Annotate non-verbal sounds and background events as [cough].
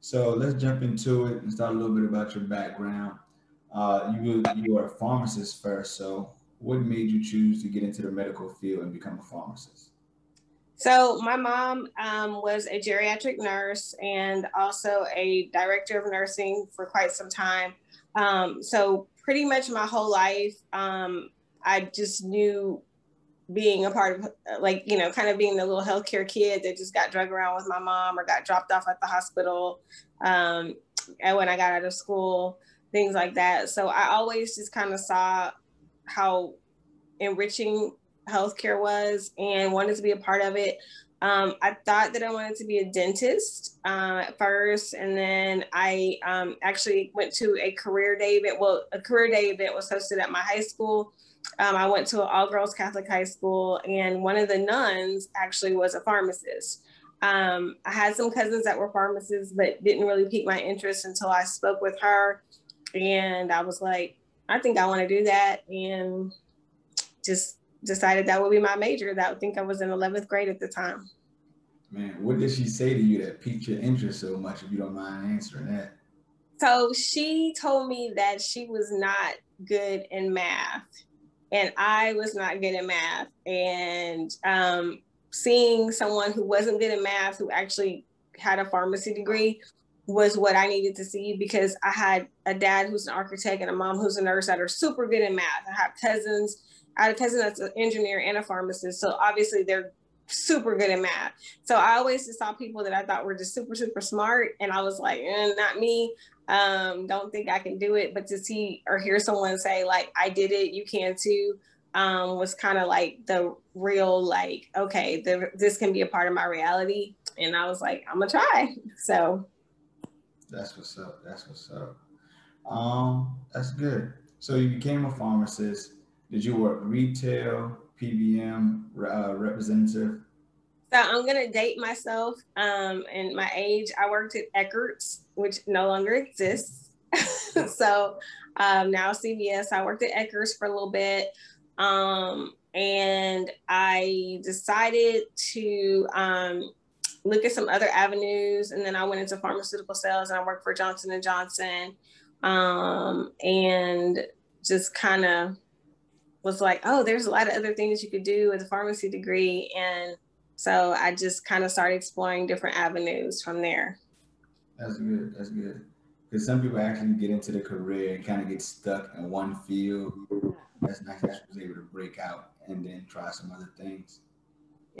So let's jump into it and start a little bit about your background. Uh, you you are a pharmacist first, so what made you choose to get into the medical field and become a pharmacist? So my mom um, was a geriatric nurse and also a director of nursing for quite some time. Um, so pretty much my whole life, um, I just knew being a part of like you know kind of being the little healthcare kid that just got drug around with my mom or got dropped off at the hospital um, and when i got out of school things like that. So i always just kind of saw how enriching healthcare was and wanted to be a part of it um, I thought that I wanted to be a dentist uh, at first, and then I um, actually went to a career day event. Well, a career day event was hosted at my high school, um, I went to an all girls Catholic high school, and one of the nuns actually was a pharmacist. Um, I had some cousins that were pharmacists, but didn't really pique my interest until I spoke with her. And I was like, I think I want to do that. And just decided that would be my major. That I think I was in 11th grade at the time. Man, what did she say to you that piqued your interest so much, if you don't mind answering that? So she told me that she was not good in math and I was not good in math. And um, seeing someone who wasn't good in math who actually had a pharmacy degree was what I needed to see because I had a dad who's an architect and a mom who's a nurse that are super good at math. I have cousins. I had a cousin that's an engineer and a pharmacist. So obviously they're super good at math. So I always just saw people that I thought were just super, super smart. And I was like, eh, not me. Um, don't think I can do it. But to see or hear someone say, like, I did it, you can too, um, was kind of like the real, like, okay, the, this can be a part of my reality. And I was like, I'm going to try. [laughs] So that's what's up. That's what's up. Um, that's good. So you became a pharmacist. Did you work retail, PBM uh, representative? So I'm gonna date myself um, and my age. I worked at Eckerd's, which no longer exists. [laughs] so um, now CVS. I worked at Eckerd's for a little bit, um, and I decided to um, look at some other avenues. And then I went into pharmaceutical sales, and I worked for Johnson and Johnson, um, and just kind of was like, oh, there's a lot of other things you could do with a pharmacy degree. And so I just kind of started exploring different avenues from there. That's good. That's good. Because some people actually get into the career and kind of get stuck in one field. That's nice that she was able to break out and then try some other things.